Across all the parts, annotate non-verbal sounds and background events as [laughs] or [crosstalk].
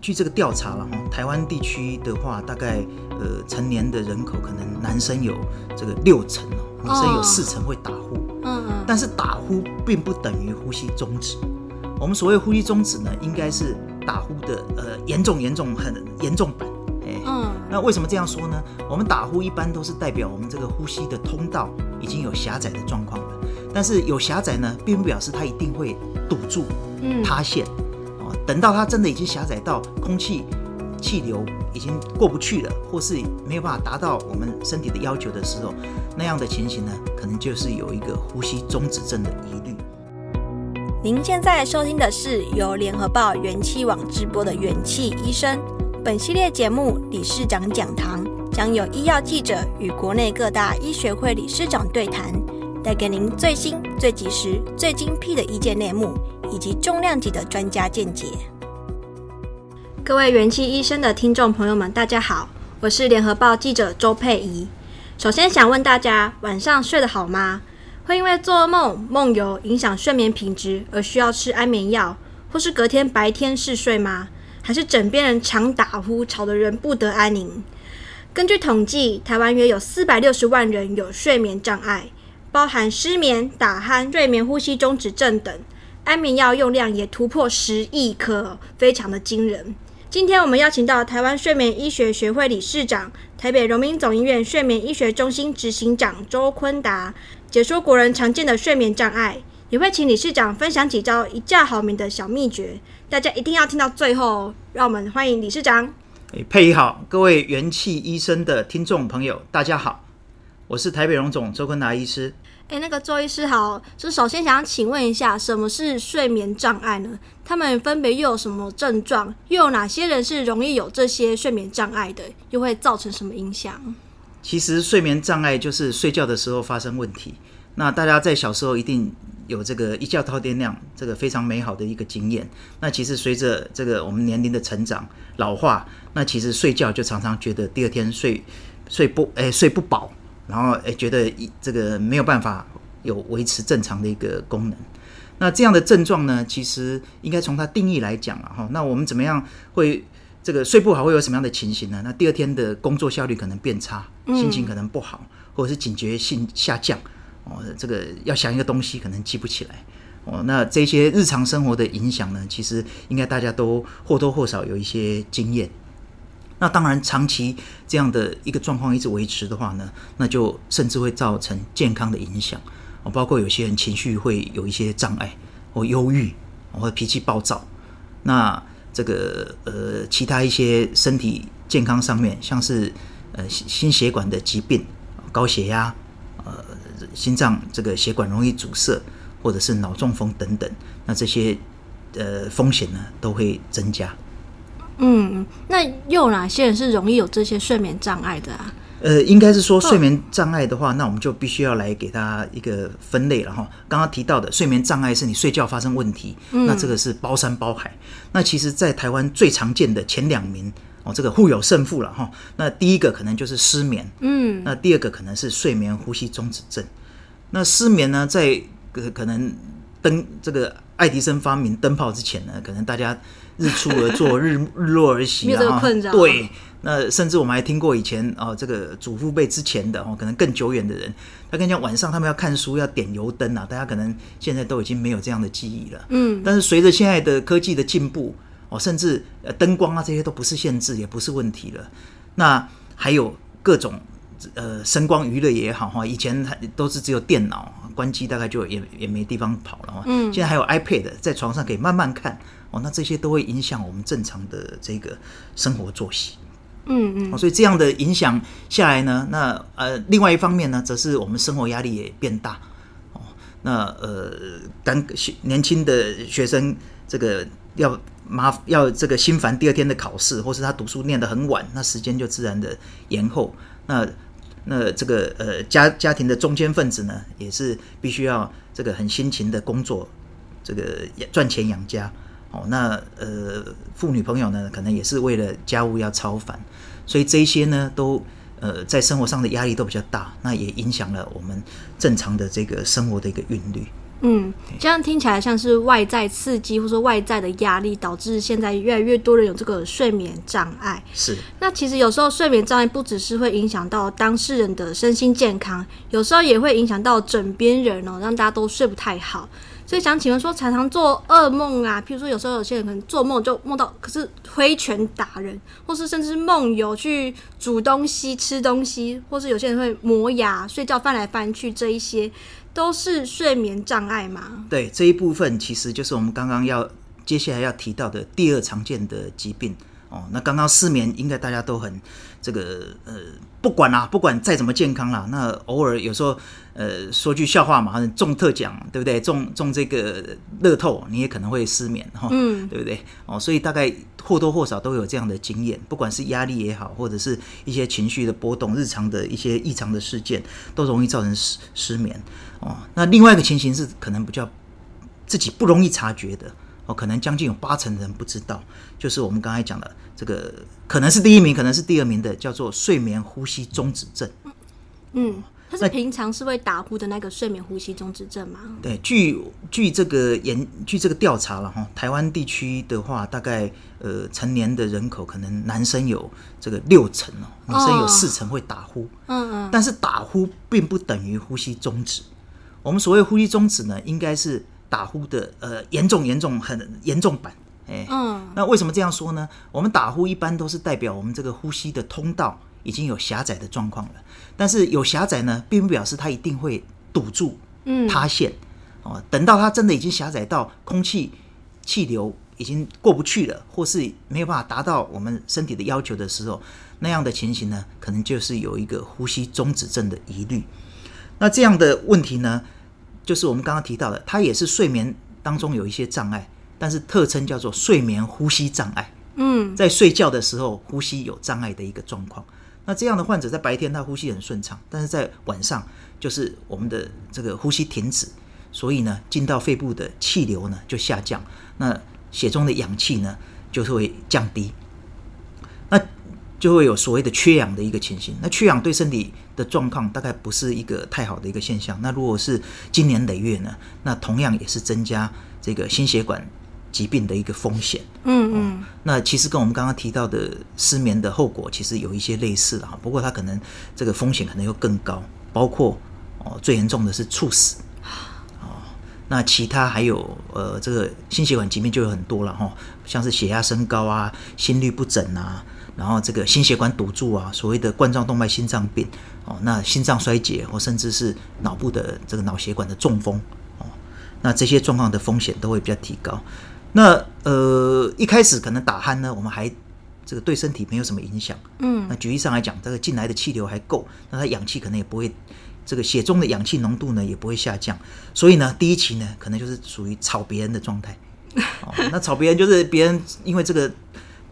据这个调查了哈，台湾地区的话，大概呃成年的人口可能男生有这个六成哦，女生有四成会打呼。嗯嗯。但是打呼并不等于呼吸终止。我们所谓呼吸终止呢，应该是打呼的呃严重严重很严重版。哎。嗯。那为什么这样说呢？我们打呼一般都是代表我们这个呼吸的通道已经有狭窄的状况了。但是有狭窄呢，并不表示它一定会堵住、塌陷。嗯等到它真的已经狭窄到空气气流已经过不去了，或是没有办法达到我们身体的要求的时候，那样的情形呢，可能就是有一个呼吸中止症的疑虑。您现在收听的是由联合报元气网直播的元气医生。本系列节目理事长讲堂将有医药记者与国内各大医学会理事长对谈，带给您最新、最及时、最精辟的意见内幕。以及重量级的专家见解。各位元气医生的听众朋友们，大家好，我是联合报记者周佩仪。首先想问大家，晚上睡得好吗？会因为做梦梦游影响睡眠品质而需要吃安眠药，或是隔天白天嗜睡吗？还是枕边人常打呼，吵得人不得安宁？根据统计，台湾约有四百六十万人有睡眠障碍，包含失眠、打鼾、睡眠呼吸中止症等。安眠药用量也突破十亿颗，非常的惊人。今天我们邀请到台湾睡眠医学学会理事长、台北荣民总医院睡眠医学中心执行长周坤达，解说国人常见的睡眠障碍，也会请理事长分享几招一觉好眠的小秘诀。大家一定要听到最后哦。让我们欢迎理事长。哎，佩仪好，各位元气医生的听众朋友，大家好，我是台北荣总周坤达医师。哎，那个周医师好，就首先想请问一下，什么是睡眠障碍呢？他们分别又有什么症状？又有哪些人是容易有这些睡眠障碍的？又会造成什么影响？其实睡眠障碍就是睡觉的时候发生问题。那大家在小时候一定有这个一觉到天亮，这个非常美好的一个经验。那其实随着这个我们年龄的成长、老化，那其实睡觉就常常觉得第二天睡睡不哎睡不饱。然后诶，觉得这个没有办法有维持正常的一个功能。那这样的症状呢，其实应该从它定义来讲啊，哈。那我们怎么样会这个睡不好会有什么样的情形呢？那第二天的工作效率可能变差，心情可能不好，或者是警觉性下降。哦，这个要想一个东西可能记不起来。哦，那这些日常生活的影响呢，其实应该大家都或多或少有一些经验。那当然，长期这样的一个状况一直维持的话呢，那就甚至会造成健康的影响哦，包括有些人情绪会有一些障碍，或忧郁，或脾气暴躁。那这个呃，其他一些身体健康上面，像是呃心血管的疾病，高血压，呃心脏这个血管容易阻塞，或者是脑中风等等，那这些呃风险呢都会增加。嗯，那又有哪些人是容易有这些睡眠障碍的啊？呃，应该是说睡眠障碍的话，那我们就必须要来给他一个分类了哈。刚刚提到的睡眠障碍是你睡觉发生问题，嗯、那这个是包山包海。那其实，在台湾最常见的前两名哦，这个互有胜负了哈。那第一个可能就是失眠，嗯，那第二个可能是睡眠呼吸中止症。那失眠呢，在可能灯这个爱迪生发明灯泡之前呢，可能大家。日出而作，[laughs] 日日落而息啊！对，那甚至我们还听过以前哦，这个祖父辈之前的哦，可能更久远的人，他跟你讲晚上他们要看书要点油灯啊，大家可能现在都已经没有这样的记忆了。嗯，但是随着现在的科技的进步哦，甚至呃灯光啊这些都不是限制，也不是问题了。那还有各种呃声光娱乐也好哈，以前都是只有电脑关机，大概就也也没地方跑了。嗯，现在还有 iPad 在床上可以慢慢看。哦，那这些都会影响我们正常的这个生活作息，嗯嗯，哦，所以这样的影响下来呢，那呃，另外一方面呢，则是我们生活压力也变大，哦，那呃，刚年轻的学生这个要麻要这个心烦第二天的考试，或是他读书念得很晚，那时间就自然的延后。那那这个呃家家庭的中间分子呢，也是必须要这个很辛勤的工作，这个赚钱养家。哦，那呃妇女朋友呢，可能也是为了家务要操烦，所以这些呢都呃在生活上的压力都比较大，那也影响了我们正常的这个生活的一个韵律。嗯，这样听起来像是外在刺激，或者说外在的压力，导致现在越来越多人有这个睡眠障碍。是。那其实有时候睡眠障碍不只是会影响到当事人的身心健康，有时候也会影响到枕边人哦，让大家都睡不太好。所以想请问说，常常做噩梦啊，譬如说有时候有些人可能做梦就梦到，可是挥拳打人，或是甚至梦游去煮东西、吃东西，或是有些人会磨牙、睡觉翻来翻去，这一些。都是睡眠障碍吗？对，这一部分其实就是我们刚刚要接下来要提到的第二常见的疾病哦。那刚刚失眠应该大家都很这个呃，不管啦、啊，不管再怎么健康啦，那偶尔有时候呃说句笑话嘛，中特奖对不对？中中这个乐透你也可能会失眠哈，嗯，对不对？哦，所以大概或多或少都有这样的经验，不管是压力也好，或者是一些情绪的波动、日常的一些异常的事件，都容易造成失失眠。哦，那另外一个情形是可能比较自己不容易察觉的哦，可能将近有八成的人不知道，就是我们刚才讲的这个，可能是第一名，可能是第二名的，叫做睡眠呼吸中止症。嗯，他是平常是会打呼的那个睡眠呼吸中止症吗？对，据据这个研据这个调查了哈，台湾地区的话，大概呃成年的人口可能男生有这个六成哦，女生有四成会打呼。嗯嗯，但是打呼并不等于呼吸中止。我们所谓呼吸终止呢，应该是打呼的呃严重严重很严重版，哎，嗯，那为什么这样说呢？我们打呼一般都是代表我们这个呼吸的通道已经有狭窄的状况了，但是有狭窄呢，并不表示它一定会堵住，嗯，塌陷，哦，等到它真的已经狭窄到空气气流已经过不去了，或是没有办法达到我们身体的要求的时候，那样的情形呢，可能就是有一个呼吸中止症的疑虑。那这样的问题呢，就是我们刚刚提到的，它也是睡眠当中有一些障碍，但是特称叫做睡眠呼吸障碍。嗯，在睡觉的时候呼吸有障碍的一个状况。那这样的患者在白天他呼吸很顺畅，但是在晚上就是我们的这个呼吸停止，所以呢，进到肺部的气流呢就下降，那血中的氧气呢就会降低。那就会有所谓的缺氧的一个情形。那缺氧对身体的状况大概不是一个太好的一个现象。那如果是经年累月呢，那同样也是增加这个心血管疾病的一个风险。嗯嗯。那其实跟我们刚刚提到的失眠的后果其实有一些类似哈，不过它可能这个风险可能又更高，包括哦最严重的是猝死。[sighs] 哦，那其他还有呃这个心血管疾病就有很多了哈，像是血压升高啊，心律不整啊。然后这个心血管堵住啊，所谓的冠状动脉心脏病哦，那心脏衰竭或甚至是脑部的这个脑血管的中风哦，那这些状况的风险都会比较提高。那呃一开始可能打鼾呢，我们还这个对身体没有什么影响。嗯，那举例上来讲，这个进来的气流还够，那它氧气可能也不会，这个血中的氧气浓度呢也不会下降。所以呢，第一期呢可能就是属于吵别人的状态。哦，那吵别人就是别人因为这个。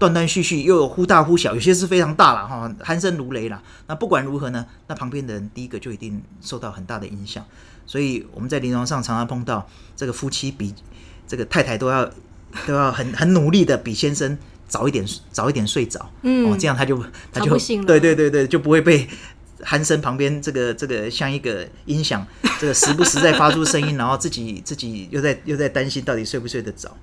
断断续续，又有忽大忽小，有些是非常大了哈，鼾声如雷了。那不管如何呢，那旁边的人第一个就一定受到很大的影响。所以我们在临床上常常碰到这个夫妻比这个太太都要都要很很努力的比先生早一点早一点睡着，嗯，哦，这样他就他就对对对对，就不会被鼾声旁边这个这个像一个音响，这个时不时在发出声音，然后自己自己又在又在担心到底睡不睡得着。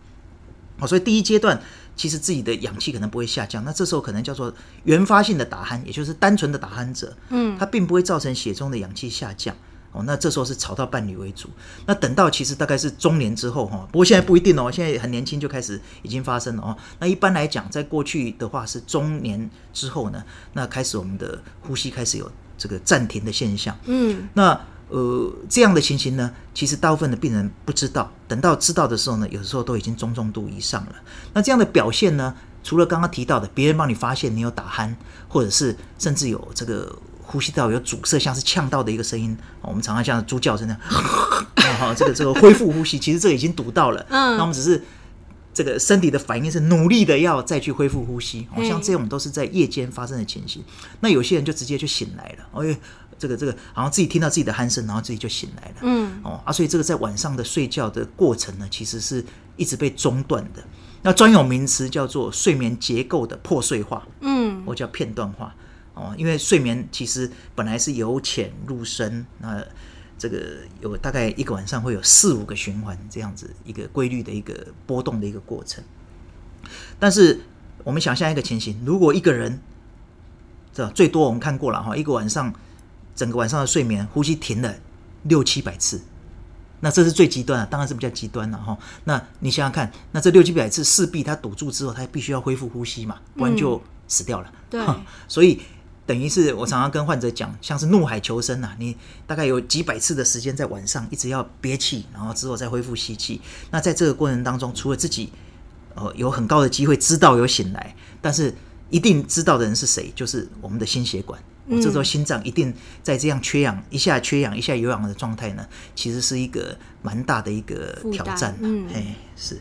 好，所以第一阶段。其实自己的氧气可能不会下降，那这时候可能叫做原发性的打鼾，也就是单纯的打鼾者，嗯，它并不会造成血中的氧气下降，哦，那这时候是吵到伴侣为主。那等到其实大概是中年之后哈，不过现在不一定哦，现在很年轻就开始已经发生了哦。那一般来讲，在过去的话是中年之后呢，那开始我们的呼吸开始有这个暂停的现象，嗯，那。呃，这样的情形呢，其实大部分的病人不知道，等到知道的时候呢，有的时候都已经中重度以上了。那这样的表现呢，除了刚刚提到的，别人帮你发现你有打鼾，或者是甚至有这个呼吸道有阻塞，像是呛到的一个声音，我们常常像猪叫声那样，好，[laughs] 这个这个恢复呼吸，其实这个已经堵到了。嗯，那我们只是这个身体的反应是努力的要再去恢复呼吸，好像这种都是在夜间发生的情形。那有些人就直接就醒来了，哦，这个这个，好像自己听到自己的鼾声，然后自己就醒来了，嗯，哦啊，所以这个在晚上的睡觉的过程呢，其实是一直被中断的。那专有名词叫做睡眠结构的破碎化，嗯，或叫片段化，哦，因为睡眠其实本来是由浅入深，那这个有大概一个晚上会有四五个循环这样子一个规律的一个波动的一个过程。但是我们想象一个情形，如果一个人，这最多我们看过了哈，一个晚上整个晚上的睡眠呼吸停了六七百次。那这是最极端的，当然是比较极端了哈。那你想想看，那这六七百次势必它堵住之后，它必须要恢复呼吸嘛，不然就死掉了。对，所以等于是我常常跟患者讲，像是怒海求生呐，你大概有几百次的时间在晚上一直要憋气，然后之后再恢复吸气。那在这个过程当中，除了自己呃有很高的机会知道有醒来，但是一定知道的人是谁？就是我们的心血管。这时候心脏一定在这样缺氧，一下缺氧，一下有氧的状态呢，其实是一个蛮大的一个挑战。嗯，哎，是。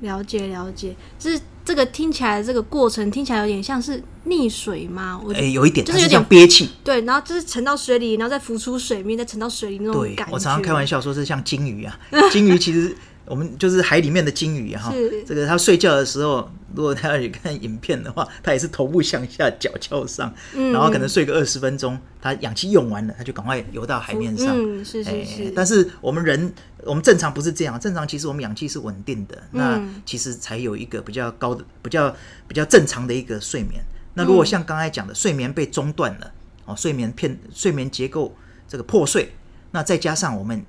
了解了解，就是这个听起来这个过程听起来有点像是溺水吗？哎，有一点，就是有点憋气。对，然后就是沉到水里，然后再浮出水面，再沉到水里那种感觉。我常常开玩笑说，是像鲸鱼啊，鲸鱼其实。我们就是海里面的鲸鱼哈，这个它睡觉的时候，如果他要去看影片的话，它也是头部向下，脚翘上，然后可能睡个二十分钟，它氧气用完了，它就赶快游到海面上。嗯，是是是。但是我们人，我们正常不是这样，正常其实我们氧气是稳定的，那其实才有一个比较高的、比较比较正常的一个睡眠。那如果像刚才讲的，睡眠被中断了，哦，睡眠片、睡眠结构这个破碎，那再加上我们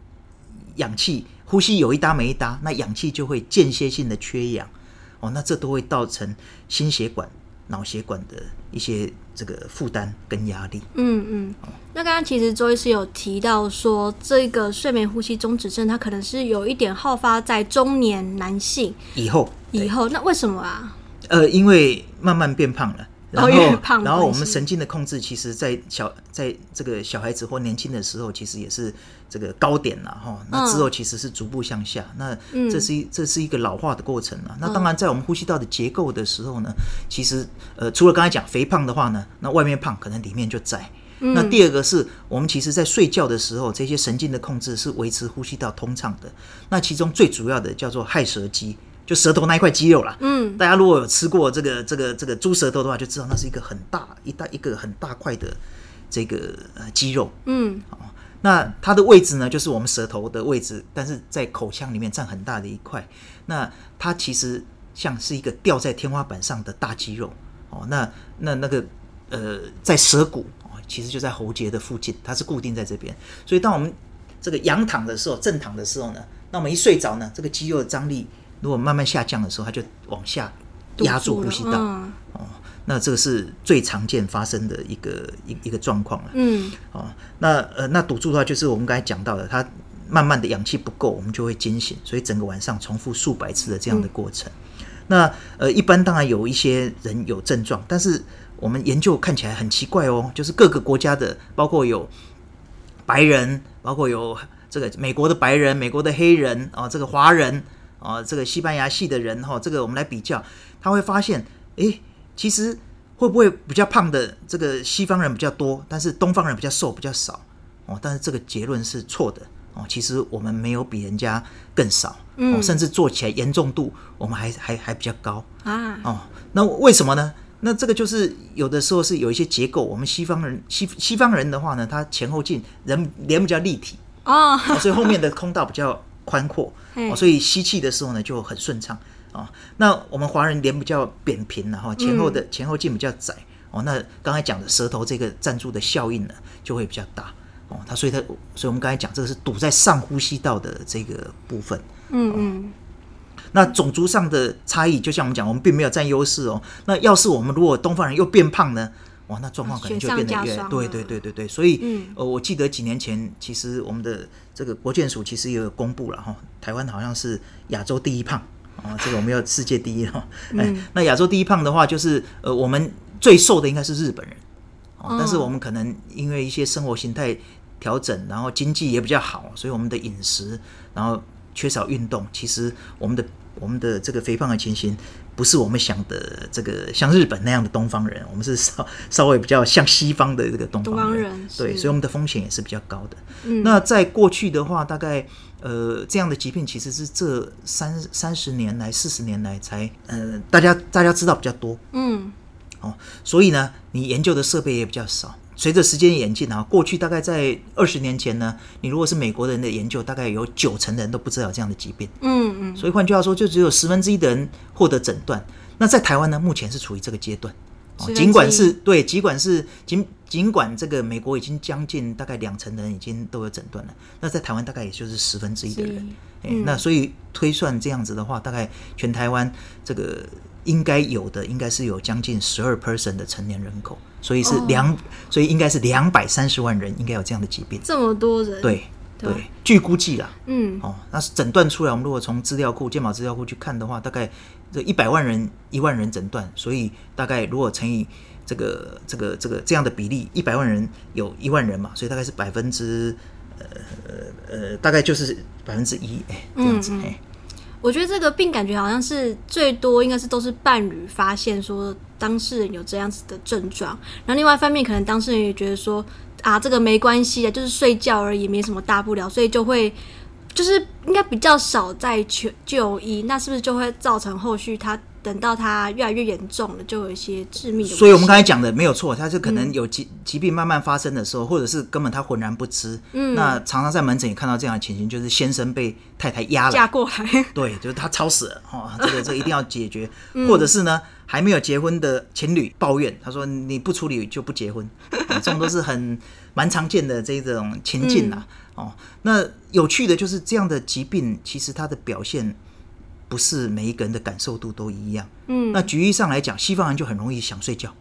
氧气。呼吸有一搭没一搭，那氧气就会间歇性的缺氧，哦，那这都会造成心血管、脑血管的一些这个负担跟压力。嗯嗯。那刚刚其实周医师有提到说，这个睡眠呼吸中止症，它可能是有一点好发在中年男性以后。以后，那为什么啊？呃，因为慢慢变胖了。然后，胖然后我们神经的控制，其实，在小，在这个小孩子或年轻的时候，其实也是这个高点了哈。那之后其实是逐步向下，那这是一这是一个老化的过程了。那当然，在我们呼吸道的结构的时候呢，其实呃，除了刚才讲肥胖的话呢，那外面胖可能里面就窄。那第二个是我们其实在睡觉的时候，这些神经的控制是维持呼吸道通畅的。那其中最主要的叫做亥舌肌。就舌头那一块肌肉啦，嗯，大家如果有吃过这个这个这个猪舌头的话，就知道那是一个很大一大一个很大块的这个呃肌肉，嗯，哦，那它的位置呢，就是我们舌头的位置，但是在口腔里面占很大的一块。那它其实像是一个吊在天花板上的大肌肉，哦，那那那个呃，在舌骨哦，其实就在喉结的附近，它是固定在这边。所以当我们这个仰躺的时候，正躺的时候呢，那我们一睡着呢，这个肌肉的张力。如果慢慢下降的时候，它就往下压住呼吸道，嗯、哦，那这个是最常见发生的一个一一个状况了。嗯，哦，那呃，那堵住的话，就是我们刚才讲到的，它慢慢的氧气不够，我们就会惊醒，所以整个晚上重复数百次的这样的过程。嗯、那呃，一般当然有一些人有症状，但是我们研究看起来很奇怪哦，就是各个国家的，包括有白人，包括有这个美国的白人、美国的黑人啊、哦，这个华人。啊，这个西班牙系的人哈，这个我们来比较，他会发现，诶，其实会不会比较胖的这个西方人比较多，但是东方人比较瘦比较少哦？但是这个结论是错的哦。其实我们没有比人家更少，嗯，甚至做起来严重度我们还还还比较高啊。哦，那为什么呢？那这个就是有的时候是有一些结构，我们西方人西西方人的话呢，他前后进人脸比较立体哦，所以后面的空道比较。宽阔哦，所以吸气的时候呢就很顺畅哦。那我们华人脸比较扁平，然后前后的前后径比较窄哦。那刚才讲的舌头这个赞助的效应呢就会比较大哦。它所以它所以我们刚才讲这个是堵在上呼吸道的这个部分。嗯嗯。那种族上的差异，就像我们讲，我们并没有占优势哦。那要是我们如果东方人又变胖呢？哇，那状况可能就变得越对对对对对，所以、嗯、呃，我记得几年前，其实我们的这个国健署其实也有公布了哈，台湾好像是亚洲第一胖啊，这个我们要世界第一哈。哎，嗯、那亚洲第一胖的话，就是呃，我们最瘦的应该是日本人，哦、但是我们可能因为一些生活形态调整，然后经济也比较好，所以我们的饮食，然后缺少运动，其实我们的我们的这个肥胖的情形不是我们想的这个像日本那样的东方人，我们是 [laughs] 稍稍微比较像西方的这个东方人，对，所以我们的风险也是比较高的。嗯，那在过去的话，大概呃这样的疾病其实是这三三十年来、四十年来才呃大家大家知道比较多，嗯，哦，所以呢，你研究的设备也比较少。随着时间演进啊，过去大概在二十年前呢，你如果是美国人的研究，大概有九成的人都不知道有这样的疾病。嗯嗯。所以换句话说，就只有十分之一的人获得诊断。那在台湾呢，目前是处于这个阶段。哦，尽管是对，尽管是尽尽管这个美国已经将近大概两成的人已经都有诊断了，那在台湾大概也就是十分之一的人。嗯。那所以推算这样子的话，大概全台湾这个应该有的，应该是有将近十二 percent 的成年人口。所以是两，oh. 所以应该是两百三十万人应该有这样的疾病，这么多人，对对，据估计啦，嗯，哦，那是诊断出来，我们如果从资料库、健保资料库去看的话，大概这一百万人、一万人诊断，所以大概如果乘以这个、这个、这个这样的比例，一百万人有一万人嘛，所以大概是百分之呃呃大概就是百分之一，哎，这样子，哎、嗯。我觉得这个病感觉好像是最多，应该是都是伴侣发现说当事人有这样子的症状，然后另外一方面可能当事人也觉得说啊这个没关系啊，就是睡觉而已，没什么大不了，所以就会就是应该比较少在求就医，那是不是就会造成后续他？等到它越来越严重了，就有一些致命的。所以，我们刚才讲的没有错，它是可能有疾疾病慢慢发生的时候，嗯、或者是根本他浑然不知。嗯，那常常在门诊也看到这样的情形，就是先生被太太压了嫁过来，对，就是他超死了哦，这个这个一定要解决。[laughs] 嗯、或者是呢，还没有结婚的情侣抱怨，他说你不处理就不结婚，[laughs] 这种都是很蛮常见的这种情境啊。嗯、哦，那有趣的就是这样的疾病，其实它的表现。不是每一个人的感受度都一样。嗯，那举例上来讲，西方人就很容易想睡觉，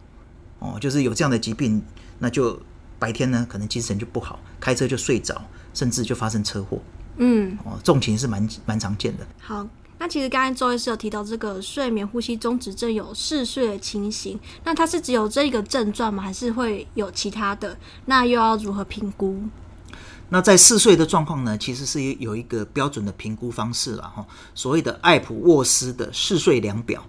哦，就是有这样的疾病，那就白天呢可能精神就不好，开车就睡着，甚至就发生车祸。嗯，哦，重情是蛮蛮常见的。好，那其实刚才周医师有提到这个睡眠呼吸中止症有嗜睡的情形，那它是只有这一个症状吗？还是会有其他的？那又要如何评估？那在嗜睡的状况呢，其实是有一个标准的评估方式了哈，所谓的艾普沃斯的嗜睡量表。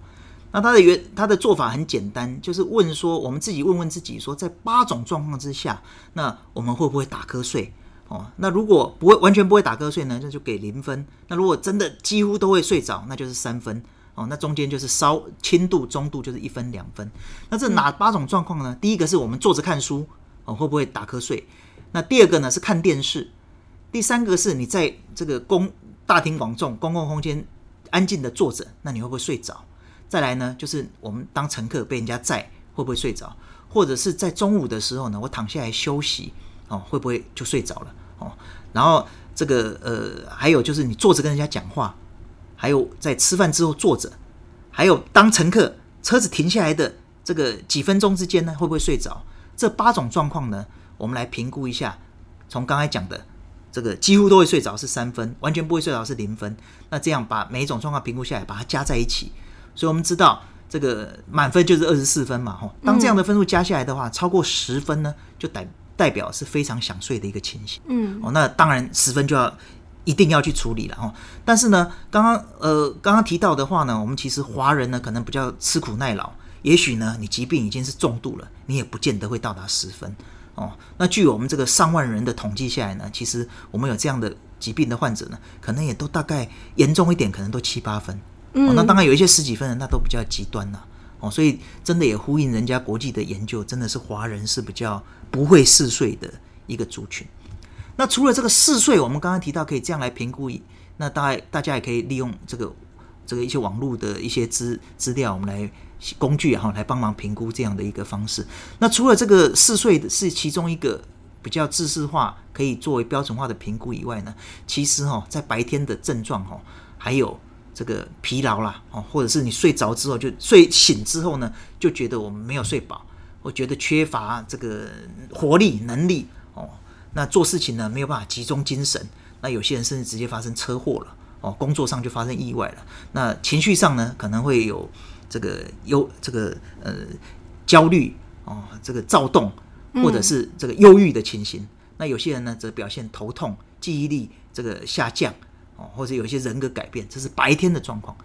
那它的原它的做法很简单，就是问说，我们自己问问自己说，在八种状况之下，那我们会不会打瞌睡？哦，那如果不会完全不会打瞌睡呢，那就给零分。那如果真的几乎都会睡着，那就是三分。哦，那中间就是稍轻度、中度就是一分两分。那这哪八种状况呢？第一个是我们坐着看书，哦，会不会打瞌睡？那第二个呢是看电视，第三个是你在这个公大庭广众、公共空间安静的坐着，那你会不会睡着？再来呢，就是我们当乘客被人家载，会不会睡着？或者是在中午的时候呢，我躺下来休息，哦，会不会就睡着了？哦，然后这个呃，还有就是你坐着跟人家讲话，还有在吃饭之后坐着，还有当乘客车子停下来的这个几分钟之间呢，会不会睡着？这八种状况呢？我们来评估一下，从刚才讲的这个几乎都会睡着是三分，完全不会睡着是零分。那这样把每一种状况评估下来，把它加在一起，所以我们知道这个满分就是二十四分嘛。吼，当这样的分数加下来的话，超过十分呢，就等代表是非常想睡的一个情形。嗯，哦，那当然十分就要一定要去处理了。哦，但是呢，刚刚呃刚刚提到的话呢，我们其实华人呢可能比较吃苦耐劳，也许呢你疾病已经是重度了，你也不见得会到达十分。哦，那据我们这个上万人的统计下来呢，其实我们有这样的疾病的患者呢，可能也都大概严重一点，可能都七八分。嗯，哦，那当然有一些十几分的，那都比较极端了。哦，所以真的也呼应人家国际的研究，真的是华人是比较不会嗜睡的一个族群。那除了这个嗜睡，我们刚刚提到可以这样来评估，那大概大家也可以利用这个这个一些网络的一些资资料，我们来。工具哈，来帮忙评估这样的一个方式。那除了这个嗜睡的是其中一个比较制式化，可以作为标准化的评估以外呢，其实哈，在白天的症状哈，还有这个疲劳啦，哦，或者是你睡着之后就睡醒之后呢，就觉得我们没有睡饱，我觉得缺乏这个活力能力哦，那做事情呢没有办法集中精神，那有些人甚至直接发生车祸了哦，工作上就发生意外了，那情绪上呢可能会有。这个忧，这个呃焦虑哦，这个躁动，或者是这个忧郁的情形。嗯、那有些人呢，则表现头痛、记忆力这个下降哦，或者有一些人格改变，这是白天的状况。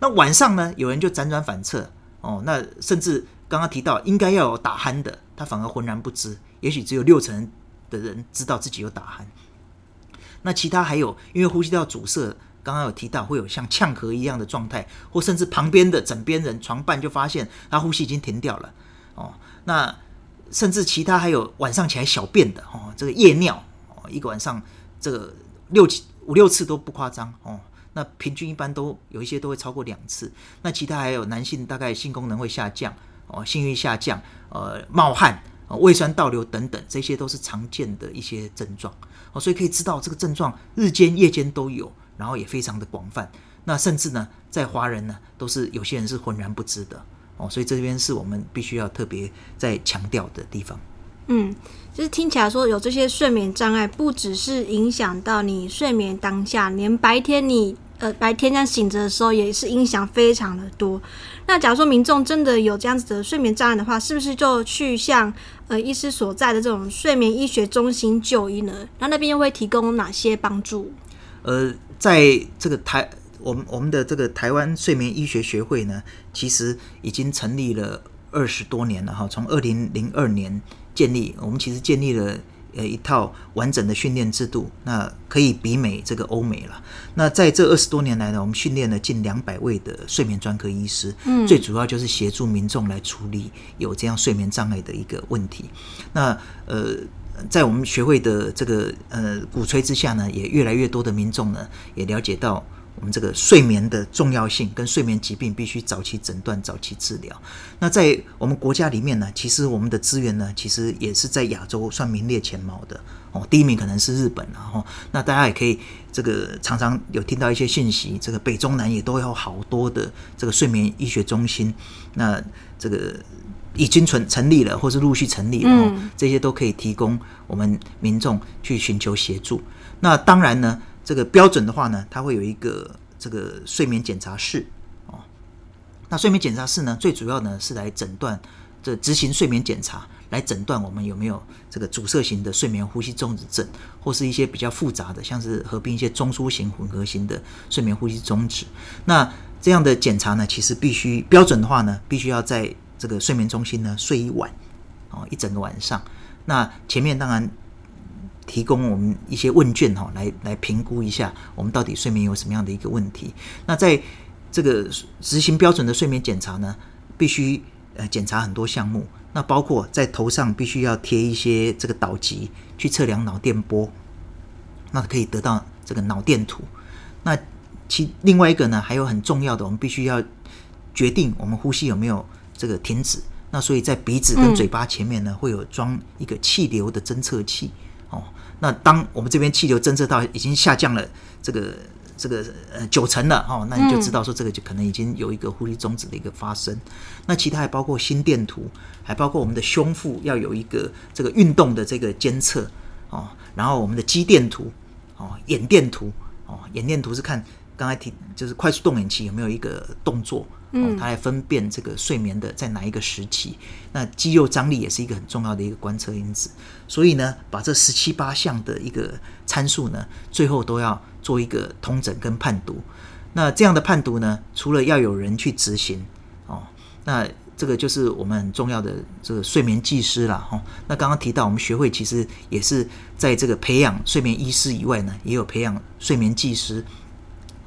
那晚上呢，有人就辗转反侧哦，那甚至刚刚提到应该要有打鼾的，他反而浑然不知，也许只有六成的人知道自己有打鼾。那其他还有因为呼吸道阻塞，刚刚有提到会有像呛咳一样的状态，或甚至旁边的枕边人床伴就发现他呼吸已经停掉了哦。那甚至其他还有晚上起来小便的哦，这个夜尿哦，一个晚上这个六七五六次都不夸张哦。那平均一般都有一些都会超过两次。那其他还有男性大概性功能会下降哦，性欲下降，呃，冒汗、胃酸倒流等等，这些都是常见的一些症状哦。所以可以知道这个症状日间夜间都有，然后也非常的广泛。那甚至呢，在华人呢，都是有些人是浑然不知的。哦，所以这边是我们必须要特别在强调的地方。嗯，就是听起来说有这些睡眠障碍，不只是影响到你睡眠当下，连白天你呃白天这样醒着的时候，也是影响非常的多。那假如说民众真的有这样子的睡眠障碍的话，是不是就去向呃医师所在的这种睡眠医学中心就医呢？那那边又会提供哪些帮助？呃，在这个台。我们我们的这个台湾睡眠医学学会呢，其实已经成立了二十多年了哈。从二零零二年建立，我们其实建立了呃一套完整的训练制度，那可以比美这个欧美了。那在这二十多年来呢，我们训练了近两百位的睡眠专科医师，嗯，最主要就是协助民众来处理有这样睡眠障碍的一个问题。那呃，在我们学会的这个呃鼓吹之下呢，也越来越多的民众呢也了解到。我们这个睡眠的重要性跟睡眠疾病必须早期诊断、早期治疗。那在我们国家里面呢，其实我们的资源呢，其实也是在亚洲算名列前茅的哦。第一名可能是日本，然后那大家也可以这个常常有听到一些信息，这个北中南也都有好多的这个睡眠医学中心，那这个已经成成立了，或是陆续成立了，嗯，这些都可以提供我们民众去寻求协助。那当然呢。这个标准的话呢，它会有一个这个睡眠检查室哦。那睡眠检查室呢，最主要呢是来诊断这执行睡眠检查，来诊断我们有没有这个阻塞型的睡眠呼吸中止症，或是一些比较复杂的，像是合并一些中枢型混合型的睡眠呼吸中止。那这样的检查呢，其实必须标准的话呢，必须要在这个睡眠中心呢睡一晚哦，一整个晚上。那前面当然。提供我们一些问卷哈，来来评估一下我们到底睡眠有什么样的一个问题。那在这个执行标准的睡眠检查呢，必须呃检查很多项目。那包括在头上必须要贴一些这个导极去测量脑电波，那可以得到这个脑电图。那其另外一个呢，还有很重要的，我们必须要决定我们呼吸有没有这个停止。那所以在鼻子跟嘴巴前面呢，会有装一个气流的侦测器。哦，那当我们这边气流侦测到已经下降了这个这个呃九成了哦，那你就知道说这个就可能已经有一个呼吸中止的一个发生。嗯、那其他还包括心电图，还包括我们的胸腹要有一个这个运动的这个监测哦，然后我们的肌电图哦，眼电图哦，眼电图是看刚才提就是快速动眼期有没有一个动作。哦，它来分辨这个睡眠的在哪一个时期，那肌肉张力也是一个很重要的一个观测因子。所以呢，把这十七八项的一个参数呢，最后都要做一个通诊跟判读。那这样的判读呢，除了要有人去执行哦，那这个就是我们很重要的这个睡眠技师了哈。那刚刚提到我们学会其实也是在这个培养睡眠医师以外呢，也有培养睡眠技师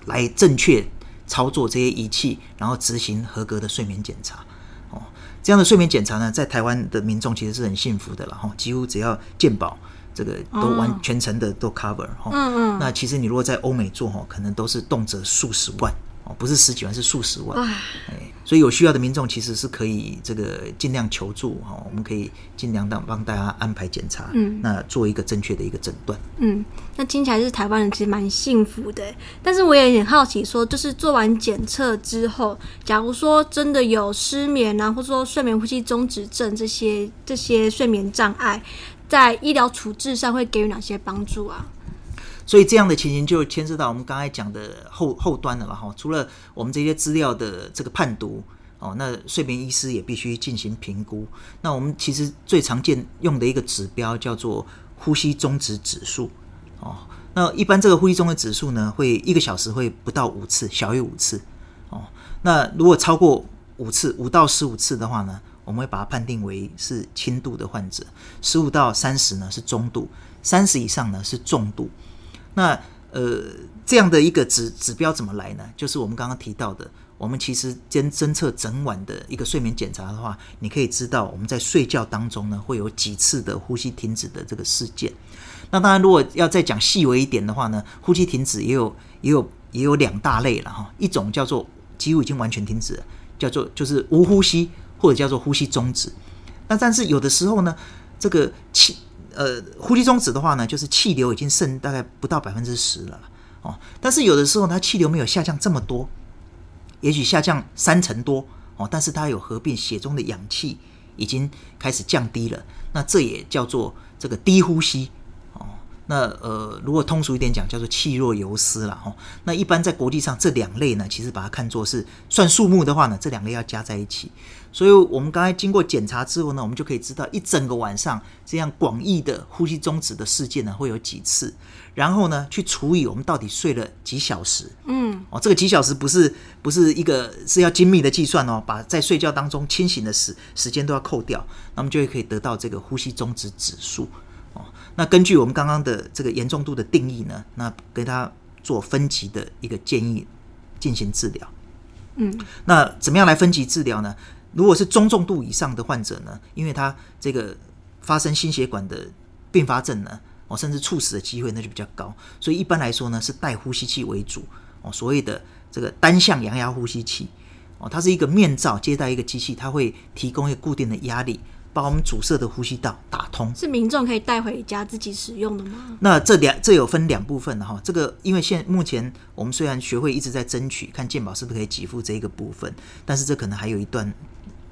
来正确。操作这些仪器，然后执行合格的睡眠检查，哦，这样的睡眠检查呢，在台湾的民众其实是很幸福的了哈，几乎只要健保这个都完全程的都 cover 哈，嗯嗯，那其实你如果在欧美做哈，可能都是动辄数十万。不是十几万，是数十万。哎，所以有需要的民众其实是可以这个尽量求助哈，我们可以尽量当帮大家安排检查，嗯，那做一个正确的一个诊断。嗯，那听起来是台湾人其实蛮幸福的，但是我也很好奇，说就是做完检测之后，假如说真的有失眠啊，或者说睡眠呼吸中止症这些这些睡眠障碍，在医疗处置上会给予哪些帮助啊？所以这样的情形就牵涉到我们刚才讲的后后端了哈。除了我们这些资料的这个判读哦，那睡眠医师也必须进行评估。那我们其实最常见用的一个指标叫做呼吸中止指数哦。那一般这个呼吸中止指数呢，会一个小时会不到五次，小于五次哦。那如果超过五次，五到十五次的话呢，我们会把它判定为是轻度的患者；十五到三十呢是中度，三十以上呢是重度。那呃，这样的一个指指标怎么来呢？就是我们刚刚提到的，我们其实监侦测整晚的一个睡眠检查的话，你可以知道我们在睡觉当中呢会有几次的呼吸停止的这个事件。那当然，如果要再讲细微一点的话呢，呼吸停止也有也有也有两大类了哈。一种叫做几乎已经完全停止了，叫做就是无呼吸或者叫做呼吸终止。那但是有的时候呢，这个气呃呼吸中止的话呢，就是气流已经剩大概不到百分之十了哦。但是有的时候它气流没有下降这么多，也许下降三成多哦，但是它有合并血中的氧气已经开始降低了，那这也叫做这个低呼吸。那呃，如果通俗一点讲，叫做气若游丝了哈。那一般在国际上，这两类呢，其实把它看作是算数目的话呢，这两类要加在一起。所以我们刚才经过检查之后呢，我们就可以知道一整个晚上这样广义的呼吸终止的事件呢会有几次，然后呢去除以我们到底睡了几小时。嗯，哦，这个几小时不是不是一个是要精密的计算哦，把在睡觉当中清醒的时时间都要扣掉，那么就会可以得到这个呼吸终止指数。那根据我们刚刚的这个严重度的定义呢，那给他做分级的一个建议进行治疗。嗯，那怎么样来分级治疗呢？如果是中重度以上的患者呢，因为他这个发生心血管的并发症呢，哦，甚至猝死的机会那就比较高，所以一般来说呢是带呼吸器为主哦，所谓的这个单向阳压呼吸器哦，它是一个面罩接待一个机器，它会提供一个固定的压力。把我们阻塞的呼吸道打通，是民众可以带回家自己使用的吗？那这两这有分两部分的哈。这个因为现目前我们虽然学会一直在争取，看健保是不是可以给付这一个部分，但是这可能还有一段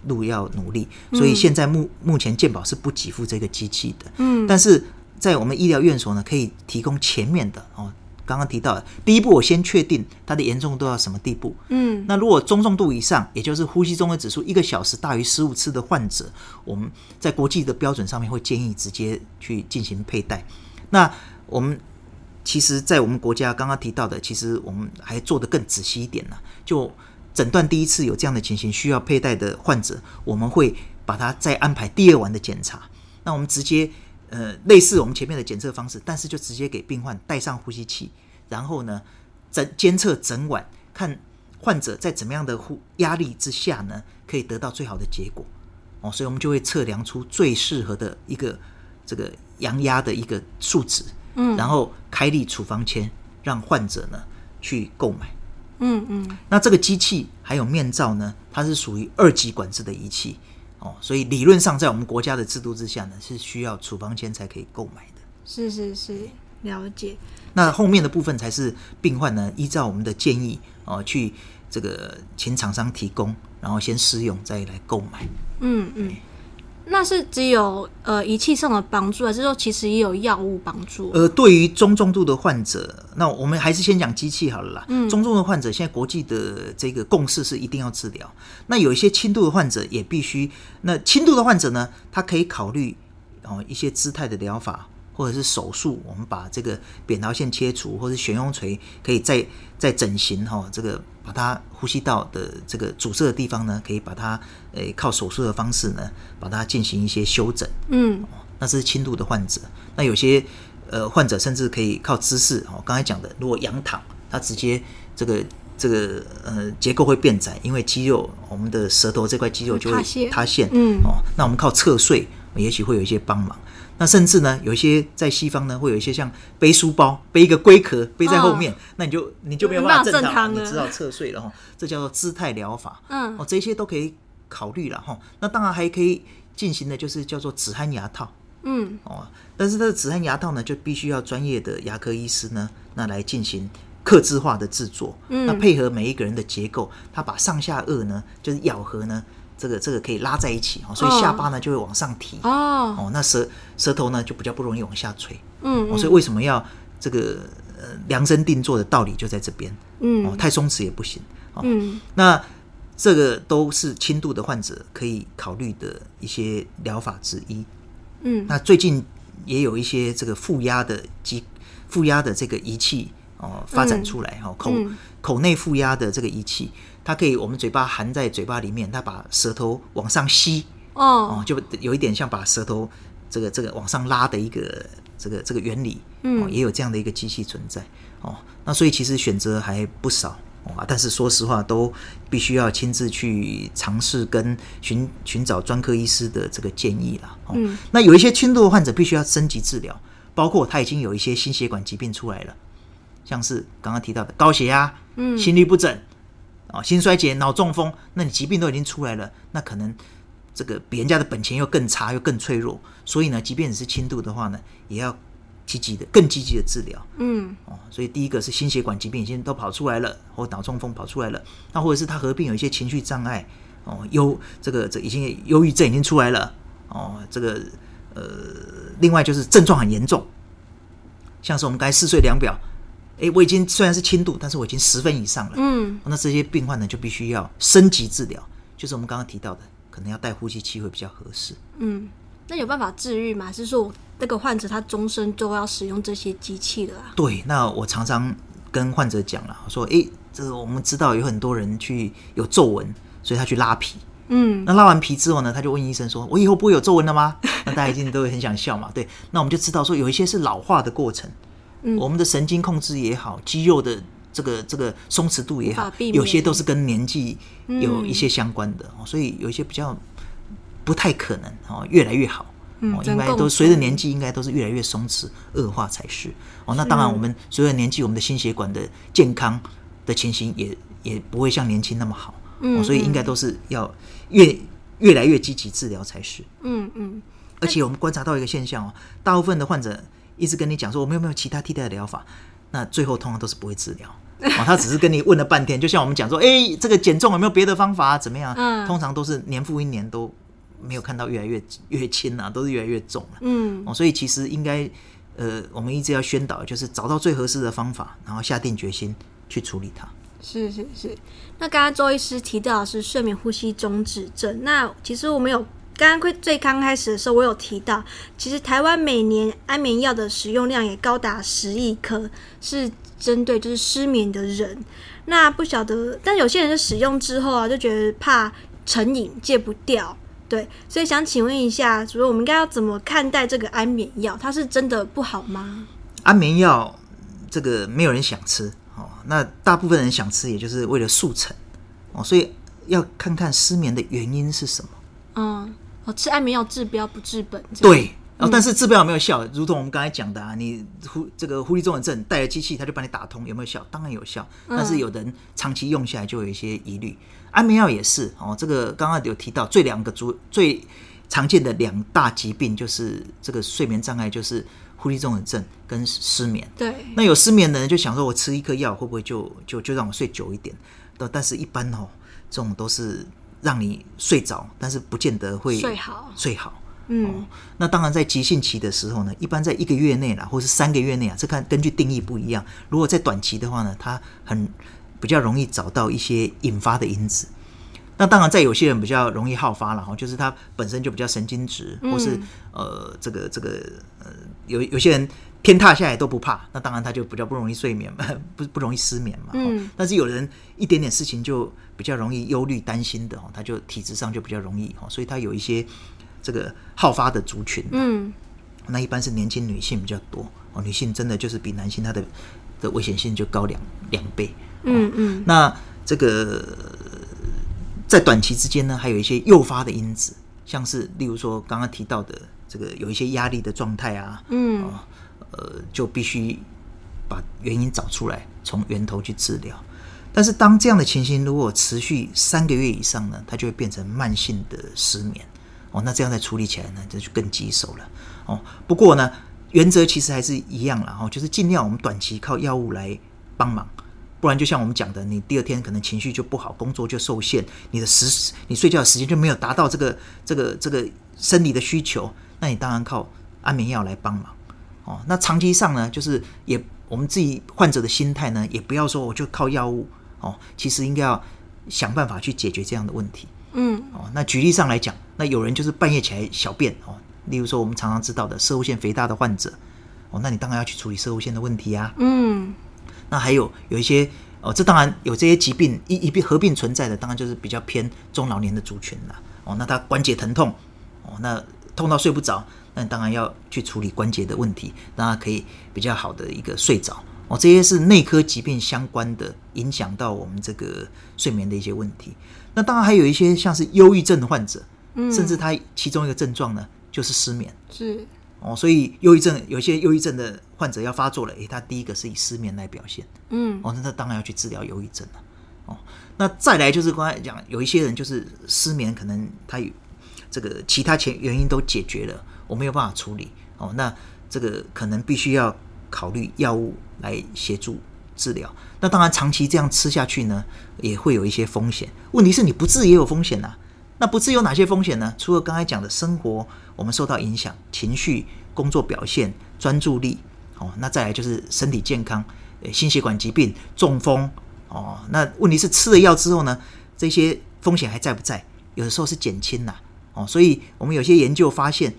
路要努力。所以现在目目前健保是不给付这个机器的。嗯，但是在我们医疗院所呢，可以提供前面的哦。刚刚提到的第一步，我先确定它的严重度到什么地步。嗯，那如果中重度以上，也就是呼吸综合指数一个小时大于十五次的患者，我们在国际的标准上面会建议直接去进行佩戴。那我们其实，在我们国家刚刚提到的，其实我们还做得更仔细一点呢。就诊断第一次有这样的情形需要佩戴的患者，我们会把它再安排第二晚的检查。那我们直接。呃，类似我们前面的检测方式，但是就直接给病患戴上呼吸器，然后呢，整监测整晚，看患者在怎么样的呼压力之下呢，可以得到最好的结果。哦，所以我们就会测量出最适合的一个这个阳压的一个数值，嗯，然后开立处方签，让患者呢去购买，嗯嗯，那这个机器还有面罩呢，它是属于二级管制的仪器。哦，所以理论上，在我们国家的制度之下呢，是需要处方签才可以购买的。是是是，了解。那后面的部分才是病患呢，依照我们的建议哦，去这个请厂商提供，然后先试用，再来购买。嗯嗯。那是只有呃仪器上的帮助，还是说其实也有药物帮助？呃，对于中重度的患者，那我们还是先讲机器好了啦。嗯，中重的患者现在国际的这个共识是一定要治疗。那有一些轻度的患者也必须。那轻度的患者呢，他可以考虑哦一些姿态的疗法。或者是手术，我们把这个扁桃腺切除，或者悬雍垂可以再再整形哈，这个把它呼吸道的这个阻塞的地方呢，可以把它诶靠手术的方式呢，把它进行一些修整。嗯，那是轻度的患者。那有些呃患者甚至可以靠姿势哦，刚才讲的，如果仰躺，它直接这个这个呃结构会变窄，因为肌肉我们的舌头这块肌肉就会塌陷。嗯，哦，那我们靠侧睡，也许会有一些帮忙。那甚至呢，有一些在西方呢，会有一些像背书包，背一个龟壳背在后面，哦、那你就你就没有办法正常，你只好侧睡了哈。这叫做姿态疗法。嗯，哦，这些都可以考虑了哈。那当然还可以进行的就是叫做止鼾牙套。嗯，哦，但是它的止鼾牙套呢，就必须要专业的牙科医师呢，那来进行刻制化的制作。嗯，那配合每一个人的结构，他把上下颚呢，就是咬合呢。这个这个可以拉在一起哦，所以下巴呢就会往上提。哦，哦，那舌舌头呢就比较不容易往下垂，嗯，哦，所以为什么要这个呃量身定做的道理就在这边，嗯，哦，太松弛也不行，哦，嗯，那这个都是轻度的患者可以考虑的一些疗法之一，嗯，那最近也有一些这个负压的机负压的这个仪器哦发展出来哈，口口内负压的这个仪器，它可以我们嘴巴含在嘴巴里面，它把舌头往上吸哦，就有一点像把舌头这个这个往上拉的一个这个这个原理，嗯，也有这样的一个机器存在哦。那所以其实选择还不少。啊，但是说实话，都必须要亲自去尝试跟寻寻找专科医师的这个建议了。嗯，那有一些轻度的患者必须要升级治疗，包括他已经有一些心血管疾病出来了，像是刚刚提到的高血压、嗯，心律不整、啊，心衰竭、脑中风，那你疾病都已经出来了，那可能这个比人家的本钱又更差，又更脆弱，所以呢，即便你是轻度的话呢，也要。积极的，更积极的治疗，嗯，哦，所以第一个是心血管疾病已经都跑出来了，或脑中风跑出来了，那或者是他合并有一些情绪障碍，哦，忧这个这已经忧郁症已经出来了，哦，这个呃，另外就是症状很严重，像是我们刚才试睡量表，诶，我已经虽然是轻度，但是我已经十分以上了，嗯，那这些病患呢就必须要升级治疗，就是我们刚刚提到的，可能要带呼吸器会比较合适，嗯。那有办法治愈吗？还是说那个患者他终身都要使用这些机器的啊？对，那我常常跟患者讲了，说，哎、欸，这个我们知道有很多人去有皱纹，所以他去拉皮。嗯，那拉完皮之后呢，他就问医生说，我以后不会有皱纹了吗？[laughs] 那大家一定都会很想笑嘛。对，那我们就知道说，有一些是老化的过程，嗯，我们的神经控制也好，肌肉的这个这个松弛度也好，有些都是跟年纪有一些相关的，嗯、所以有一些比较。不太可能哦，越来越好哦，应该都随着年纪，应该都是越来越松弛，恶化才是哦。那当然，我们随着年纪，我们的心血管的健康的情形也也不会像年轻那么好哦，所以应该都是要越越来越积极治疗才是。嗯嗯。而且我们观察到一个现象哦，大部分的患者一直跟你讲说，我们有没有其他替代的疗法？那最后通常都是不会治疗 [laughs] 哦，他只是跟你问了半天，就像我们讲说，哎，这个减重有没有别的方法？怎么样？嗯，通常都是年复一年都。没有看到越来越越轻啊，都是越来越重了。嗯，哦，所以其实应该，呃，我们一直要宣导，就是找到最合适的方法，然后下定决心去处理它。是是是。那刚刚周医师提到的是睡眠呼吸中止症，那其实我们有刚刚最刚开始的时候，我有提到，其实台湾每年安眠药的使用量也高达十亿颗，是针对就是失眠的人。那不晓得，但有些人使用之后啊，就觉得怕成瘾，戒不掉。对，所以想请问一下，主任，我们应该要怎么看待这个安眠药？它是真的不好吗？安眠药这个没有人想吃哦，那大部分人想吃，也就是为了速成哦，所以要看看失眠的原因是什么。嗯，哦，吃安眠药治标不治本。对。哦，但是治标有没有效？如同我们刚才讲的啊，你呼这个呼吸综合症带了机器，它就帮你打通，有没有效？当然有效，但是有人长期用下来就有一些疑虑。安眠药也是哦，这个刚刚有提到最两个主最常见的两大疾病就是这个睡眠障碍，就是呼吸综合症跟失眠。对，那有失眠的人就想说，我吃一颗药会不会就就就让我睡久一点？但但是一般哦，这种都是让你睡着，但是不见得会睡好睡好。嗯、哦，那当然，在急性期的时候呢，一般在一个月内啦，或是三个月内啊，这看根据定义不一样。如果在短期的话呢，它很比较容易找到一些引发的因子。那当然，在有些人比较容易好发了哈，就是他本身就比较神经质，或是呃，这个这个呃，有有些人天塌下来都不怕，那当然他就比较不容易睡眠嘛，[laughs] 不不容易失眠嘛。嗯。但是有人一点点事情就比较容易忧虑担心的哦，他就体质上就比较容易哦，所以他有一些。这个好发的族群，嗯，那一般是年轻女性比较多哦。女性真的就是比男性，她的的危险性就高两两倍，嗯嗯。那这个在短期之间呢，还有一些诱发的因子，像是例如说刚刚提到的这个有一些压力的状态啊，嗯，呃，就必须把原因找出来，从源头去治疗。但是当这样的情形如果持续三个月以上呢，它就会变成慢性的失眠。哦，那这样再处理起来呢，这就更棘手了。哦，不过呢，原则其实还是一样了。哦，就是尽量我们短期靠药物来帮忙，不然就像我们讲的，你第二天可能情绪就不好，工作就受限，你的时你睡觉的时间就没有达到这个这个这个生理的需求，那你当然靠安眠药来帮忙。哦，那长期上呢，就是也我们自己患者的心态呢，也不要说我就靠药物。哦，其实应该要想办法去解决这样的问题。嗯，哦，那举例上来讲，那有人就是半夜起来小便哦，例如说我们常常知道的摄护腺肥大的患者，哦，那你当然要去处理摄护腺的问题啊。嗯，那还有有一些哦，这当然有这些疾病一一并合并存在的，当然就是比较偏中老年的族群了。哦，那他关节疼痛，哦，那痛到睡不着，那当然要去处理关节的问题，让他可以比较好的一个睡着。哦，这些是内科疾病相关的，影响到我们这个睡眠的一些问题。那当然还有一些像是忧郁症的患者，嗯，甚至他其中一个症状呢就是失眠。是哦，所以忧郁症有一些忧郁症的患者要发作了，诶，他第一个是以失眠来表现。嗯，哦，那他当然要去治疗忧郁症了。哦，那再来就是刚才讲，有一些人就是失眠，可能他有这个其他前原因都解决了，我没有办法处理。哦，那这个可能必须要考虑药物来协助治疗。那当然，长期这样吃下去呢，也会有一些风险。问题是你不治也有风险呐、那不治有哪些风险呢？除了刚才讲的生活，我们受到影响，情绪、工作表现、专注力，哦，那再来就是身体健康，心血管疾病、中风，哦，那问题是吃了药之后呢，这些风险还在不在？有的时候是减轻呐，哦，所以我们有些研究发现，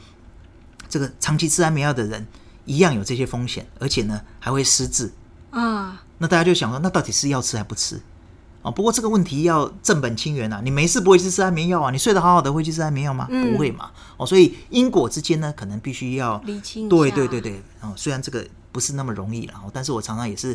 这个长期吃安眠药的人一样有这些风险，而且呢还会失智啊。那大家就想说，那到底是要吃还不吃？哦，不过这个问题要正本清源呐、啊，你没事不会去吃安眠药啊？你睡得好好的会去吃安眠药吗？嗯、不会嘛。哦，所以因果之间呢，可能必须要理清。对对对对，哦，虽然这个不是那么容易了，但是我常常也是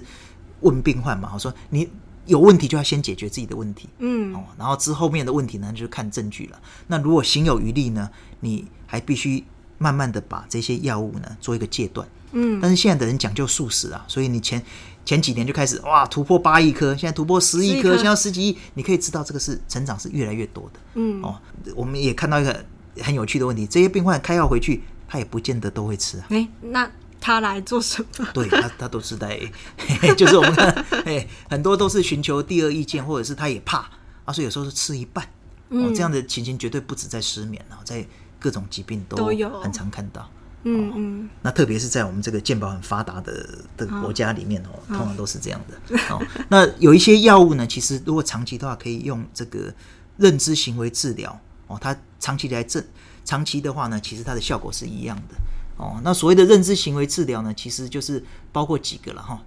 问病患嘛，我说你有问题就要先解决自己的问题，嗯，哦，然后之后面的问题呢，就看证据了。那如果行有余力呢，你还必须慢慢的把这些药物呢做一个戒断，嗯，但是现在的人讲究素食啊，所以你前。前几年就开始哇，突破八亿颗，现在突破十亿颗，现在十几亿，你可以知道这个是成长是越来越多的。嗯，哦，我们也看到一个很有趣的问题，这些病患开药回去，他也不见得都会吃啊。哎，那他来做什么？[laughs] 对他，他都是在，[laughs] 就是我们看，[laughs] 哎，很多都是寻求第二意见，或者是他也怕啊，所以有时候是吃一半。哦，这样的情形绝对不止在失眠啊，在各种疾病都有很常看到。嗯嗯，那特别是在我们这个健保很发达的的国家里面哦，通常都是这样的哦。[laughs] 那有一些药物呢，其实如果长期的话，可以用这个认知行为治疗哦。它长期来治，长期的话呢，其实它的效果是一样的哦。那所谓的认知行为治疗呢，其实就是包括几个了哈。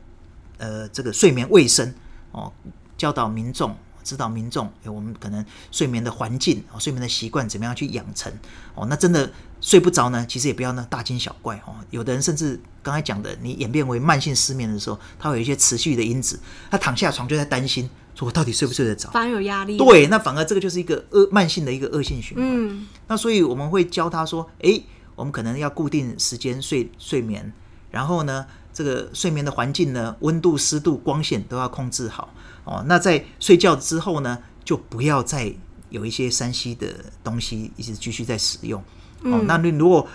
呃，这个睡眠卫生哦，教导民众。指导民众，我们可能睡眠的环境啊，睡眠的习惯怎么样去养成哦？那真的睡不着呢？其实也不要呢大惊小怪哦。有的人甚至刚才讲的，你演变为慢性失眠的时候，他会有一些持续的因子，他躺下床就在担心，说我到底睡不睡得着？反而有压力。对，那反而这个就是一个恶慢性的一个恶性循环。嗯，那所以我们会教他说，诶，我们可能要固定时间睡睡眠，然后呢，这个睡眠的环境呢，温度、湿度、光线都要控制好。哦，那在睡觉之后呢，就不要再有一些山西的东西一直继续在使用。哦，那你如果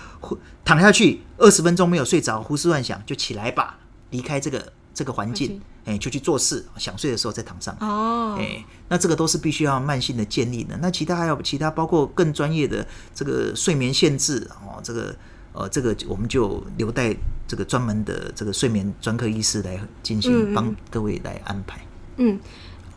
躺下去二十分钟没有睡着，胡思乱想，就起来吧，离开这个这个环境，哎，就去做事。想睡的时候再躺上。哦，哎，那这个都是必须要慢性的建立的。那其他还有其他，包括更专业的这个睡眠限制哦，这个呃，这个我们就留待这个专门的这个睡眠专科医师来进行，帮各位来安排。嗯，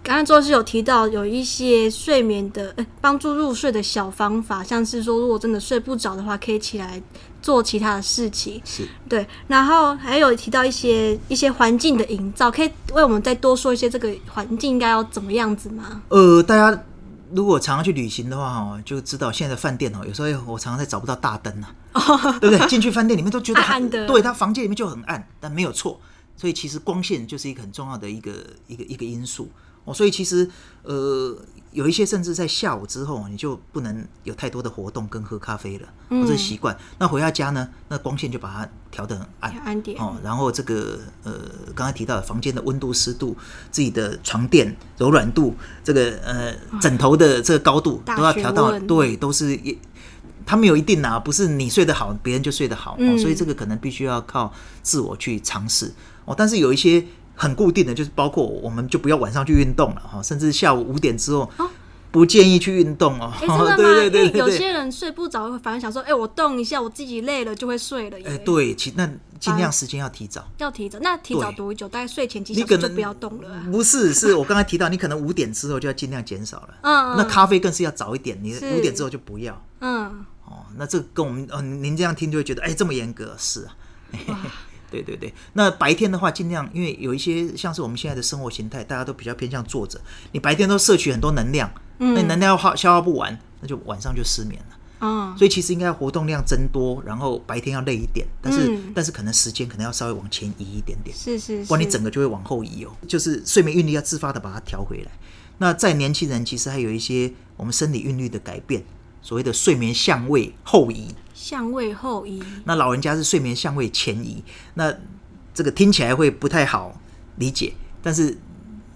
刚刚周医师有提到有一些睡眠的，呃，帮助入睡的小方法，像是说，如果真的睡不着的话，可以起来做其他的事情。是，对。然后还有提到一些一些环境的营造，可以为我们再多说一些这个环境应该要怎么样子吗？呃，大家如果常常去旅行的话，哈，就知道现在的饭店哦，有时候我常常在找不到大灯啊，哦、[laughs] 对不对？进去饭店里面都觉得很暗的，对，他房间里面就很暗，但没有错。所以其实光线就是一个很重要的一个一个一个因素哦。所以其实呃有一些甚至在下午之后，你就不能有太多的活动跟喝咖啡了，嗯、或者习惯。那回到家呢，那光线就把它调得很暗，暗点哦。然后这个呃刚才提到的房间的温度、湿度、自己的床垫柔软度，这个呃枕头的这个高度都要调到对，都是一。它没有一定啊，不是你睡得好，别人就睡得好，嗯哦，所以这个可能必须要靠自我去尝试哦。但是有一些很固定的，就是包括我们就不要晚上去运动了哈，甚至下午五点之后不建议去运动哦。欸、真的吗？[laughs] 对对对对，有些人睡不着，反而想说，哎、欸，我动一下，我自己累了就会睡了。哎、欸，对，其那尽量时间要提早，要提早。那提早多久？大概睡前几小时就不要动了，啊。不是，是我刚才提到，你可能五点之后就要尽量减少了。[laughs] 嗯，那咖啡更是要早一点，你五点之后就不要。嗯。哦，那这个跟我们，哦，您这样听就会觉得，哎，这么严格，是啊，[laughs] 对对对对。那白天的话，尽量因为有一些像是我们现在的生活形态，大家都比较偏向坐着，你白天都摄取很多能量，嗯，那你能量要耗消耗不完，那就晚上就失眠了。哦，所以其实应该活动量增多，然后白天要累一点，但是、嗯、但是可能时间可能要稍微往前移一点点，是是，是，不然你整个就会往后移哦。就是睡眠韵律要自发的把它调回来。那在年轻人其实还有一些我们生理韵律的改变，所谓的睡眠相位后移，相位后移。那老人家是睡眠相位前移，那这个听起来会不太好理解，但是。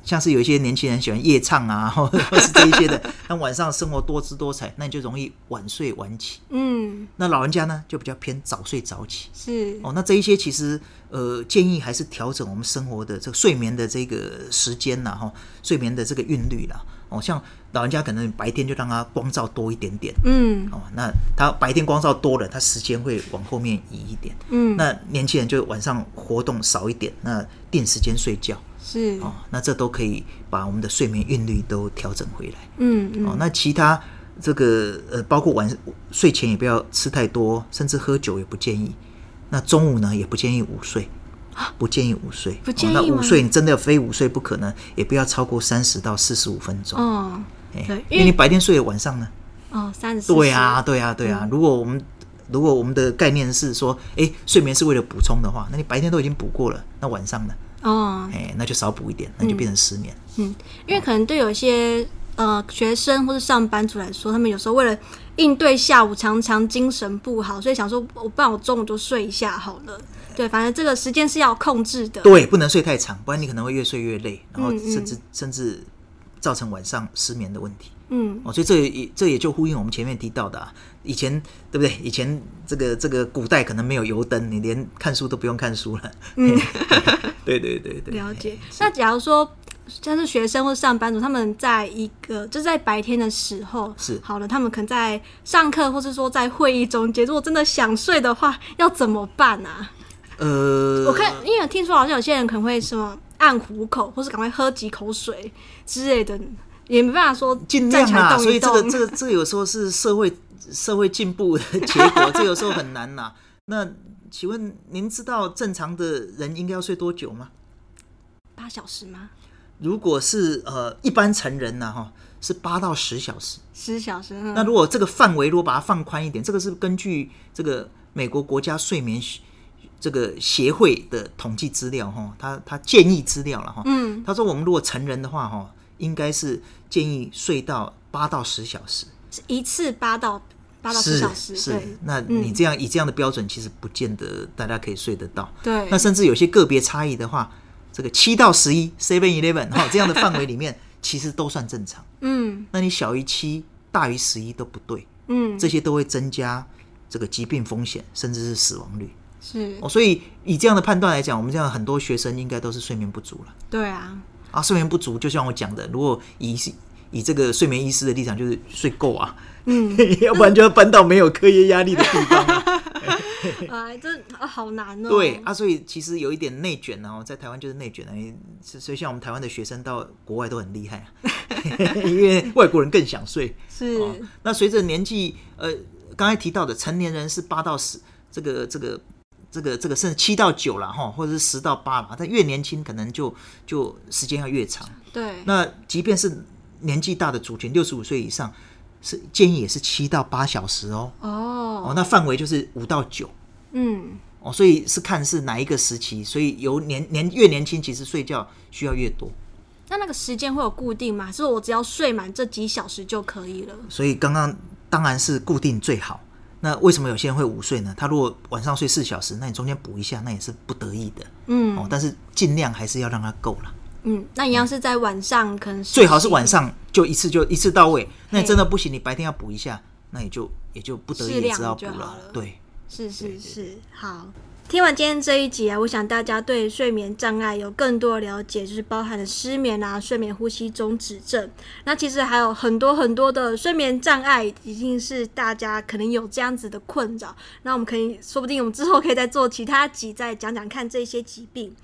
像是有一些年轻人喜欢夜唱啊，[laughs] 或者是这一些的，[laughs] 那晚上生活多姿多彩，那你就容易晚睡晚起。嗯，那老人家呢，就比较偏早睡早起。是哦，那这一些其实呃，建议还是调整我们生活的这个睡眠的这个时间呐，哈，睡眠的这个韵律啦。哦，像老人家可能白天就让他光照多一点点。嗯，哦，那他白天光照多了，他时间会往后面移一点。嗯，那年轻人就晚上活动少一点，那定时间睡觉。是哦，那这都可以把我们的睡眠韵律都调整回来。嗯嗯。哦，那其他这个呃，包括晚睡前也不要吃太多，甚至喝酒也不建议。那中午呢，也不建议午睡，不建议午睡。不建议、哦、那午睡你真的非午睡不可呢，也不要超过三十到四十五分钟。哦，对，因为你白天睡了，晚上呢？哦，三十。对啊，对啊，对啊。如果我们如果我们的概念是说，哎，睡眠是为了补充的话，那你白天都已经补过了，那晚上呢？哦，哎，那就少补一点，那就变成失眠。嗯，因为可能对有一些呃学生或者上班族来说，他们有时候为了应对下午常常精神不好，所以想说，我不然我中午就睡一下好了。对，反正这个时间是要控制的。对，不能睡太长，不然你可能会越睡越累，然后甚至、嗯嗯、甚至造成晚上失眠的问题。嗯，哦，所以这也这也就呼应我们前面提到的啊，以前对不对？以前这个这个古代可能没有油灯，你连看书都不用看书了。嗯，[laughs] 对对对对。了解。那假如说像是学生或上班族，他们在一个就是在白天的时候是好了，他们可能在上课或是说在会议中间，如果真的想睡的话，要怎么办啊？呃，我看因为听说好像有些人可能会什么按虎口，或是赶快喝几口水之类的。也没办法说尽量啊，所以这个这个这个有时候是社会社会进步的结果，这有时候很难呐。[laughs] 那请问您知道正常的人应该要睡多久吗？八小时吗？如果是呃一般成人呢，哈，是八到十小时。十小时。嗯。那如果这个范围如果把它放宽一点，这个是根据这个美国国家睡眠这个协会的统计资料哈，他他建议资料了哈。嗯。他说我们如果成人的话哈。应该是建议睡到八到十小时，一次八到八到十小时。是，是那你这样、嗯、以这样的标准，其实不见得大家可以睡得到。对，那甚至有些个别差异的话，这个七到十一 （seven eleven） 哈这样的范围里面，[laughs] 其实都算正常。嗯，那你小于七、大于十一都不对。嗯，这些都会增加这个疾病风险，甚至是死亡率。是哦，所以以这样的判断来讲，我们这样很多学生应该都是睡眠不足了。对啊。啊，睡眠不足，就像我讲的，如果以以这个睡眠医师的立场，就是睡够啊，嗯，[laughs] 要不然就要搬到没有课业压力的地方啊。[laughs] [laughs] 哎，这好难哦。对啊，所以其实有一点内卷哦，在台湾就是内卷啊，所以像我们台湾的学生到国外都很厉害啊，[laughs] 因为外国人更想睡。是。哦，那随着年纪，呃，刚才提到的成年人是八到十，这个这个。这个这个甚至七到九了哈，或者是十到八了，他越年轻可能就就时间要越长。对。那即便是年纪大的族群，六十五岁以上，是建议也是七到八小时哦。哦。哦，那范围就是五到九。嗯。哦，所以是看是哪一个时期，所以由年年越年轻，其实睡觉需要越多。那那个时间会有固定吗？是我只要睡满这几小时就可以了？所以刚刚当然是固定最好。那为什么有些人会午睡呢？他如果晚上睡四小时，那你中间补一下，那也是不得已的。嗯，哦，但是尽量还是要让他够了。嗯，那一样是在晚上，可能最好是晚上就一次就一次到位。那你真的不行，你白天要补一下，那也就也就不得已也知道补了。了对，是是是，好。听完今天这一集啊，我想大家对睡眠障碍有更多的了解，就是包含了失眠啊、睡眠呼吸中止症。那其实还有很多很多的睡眠障碍，已经是大家可能有这样子的困扰。那我们可以说不定我们之后可以再做其他集，再讲讲看这些疾病。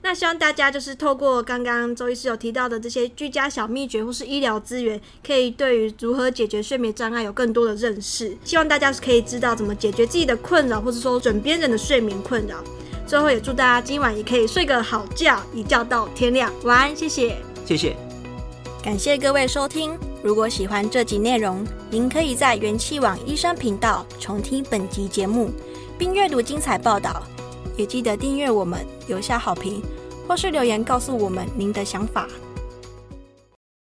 那希望大家就是透过刚刚周医师有提到的这些居家小秘诀或是医疗资源，可以对于如何解决睡眠障碍有更多的认识。希望大家是可以知道怎么解决自己的困扰，或者说枕边人的睡眠困扰。最后也祝大家今晚也可以睡个好觉，一觉到天亮。晚安，谢谢，谢谢，感谢各位收听。如果喜欢这集内容，您可以在元气网医生频道重听本集节目，并阅读精彩报道。也记得订阅我们，留下好评，或是留言告诉我们您的想法。